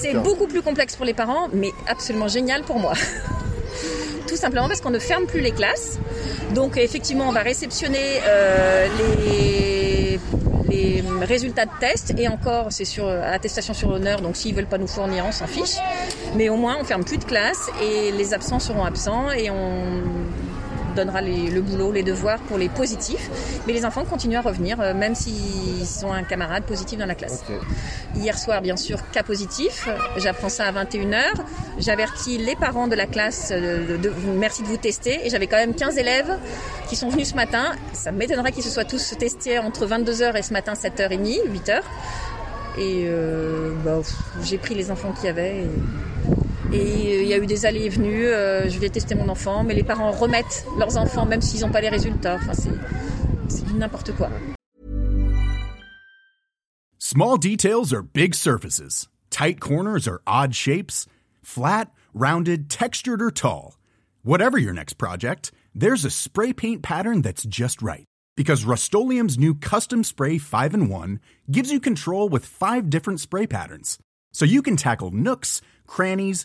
C'est beaucoup plus complexe pour les parents, mais absolument génial pour moi. Tout simplement parce qu'on ne ferme plus les classes. Donc effectivement, on va réceptionner euh, les, les résultats de test et encore, c'est sur attestation sur honneur. Donc s'ils veulent pas nous fournir, on s'en fiche. Mais au moins, on ferme plus de classes et les absents seront absents et on donnera les- le boulot, les devoirs pour les positifs. Mais les enfants continuent à revenir, euh, même s'ils ont un camarade positif dans la classe. Hier soir, bien sûr, cas positif. J'apprends ça à 21h. J'avertis les parents de la classe euh, de, de- merci de vous tester. Et j'avais quand même 15 élèves qui sont venus ce matin. Ça m'étonnerait qu'ils se soient tous testés entre 22h et ce matin 7h30, 8h. Et euh, bah, j'ai pris les enfants qu'il y avait. Et... Et il y a eu des allées et venues, euh, je vais tester mon enfant, mais les parents remettent leurs enfants même s'ils n'ont pas les résultats. Enfin, c'est, c'est du n'importe quoi. Small details are big surfaces. Tight corners are odd shapes. Flat, rounded, textured, or tall. Whatever your next project, there's a spray paint pattern that's just right. Because Rust new Custom Spray 5 in 1 gives you control with five different spray patterns. So you can tackle nooks, crannies,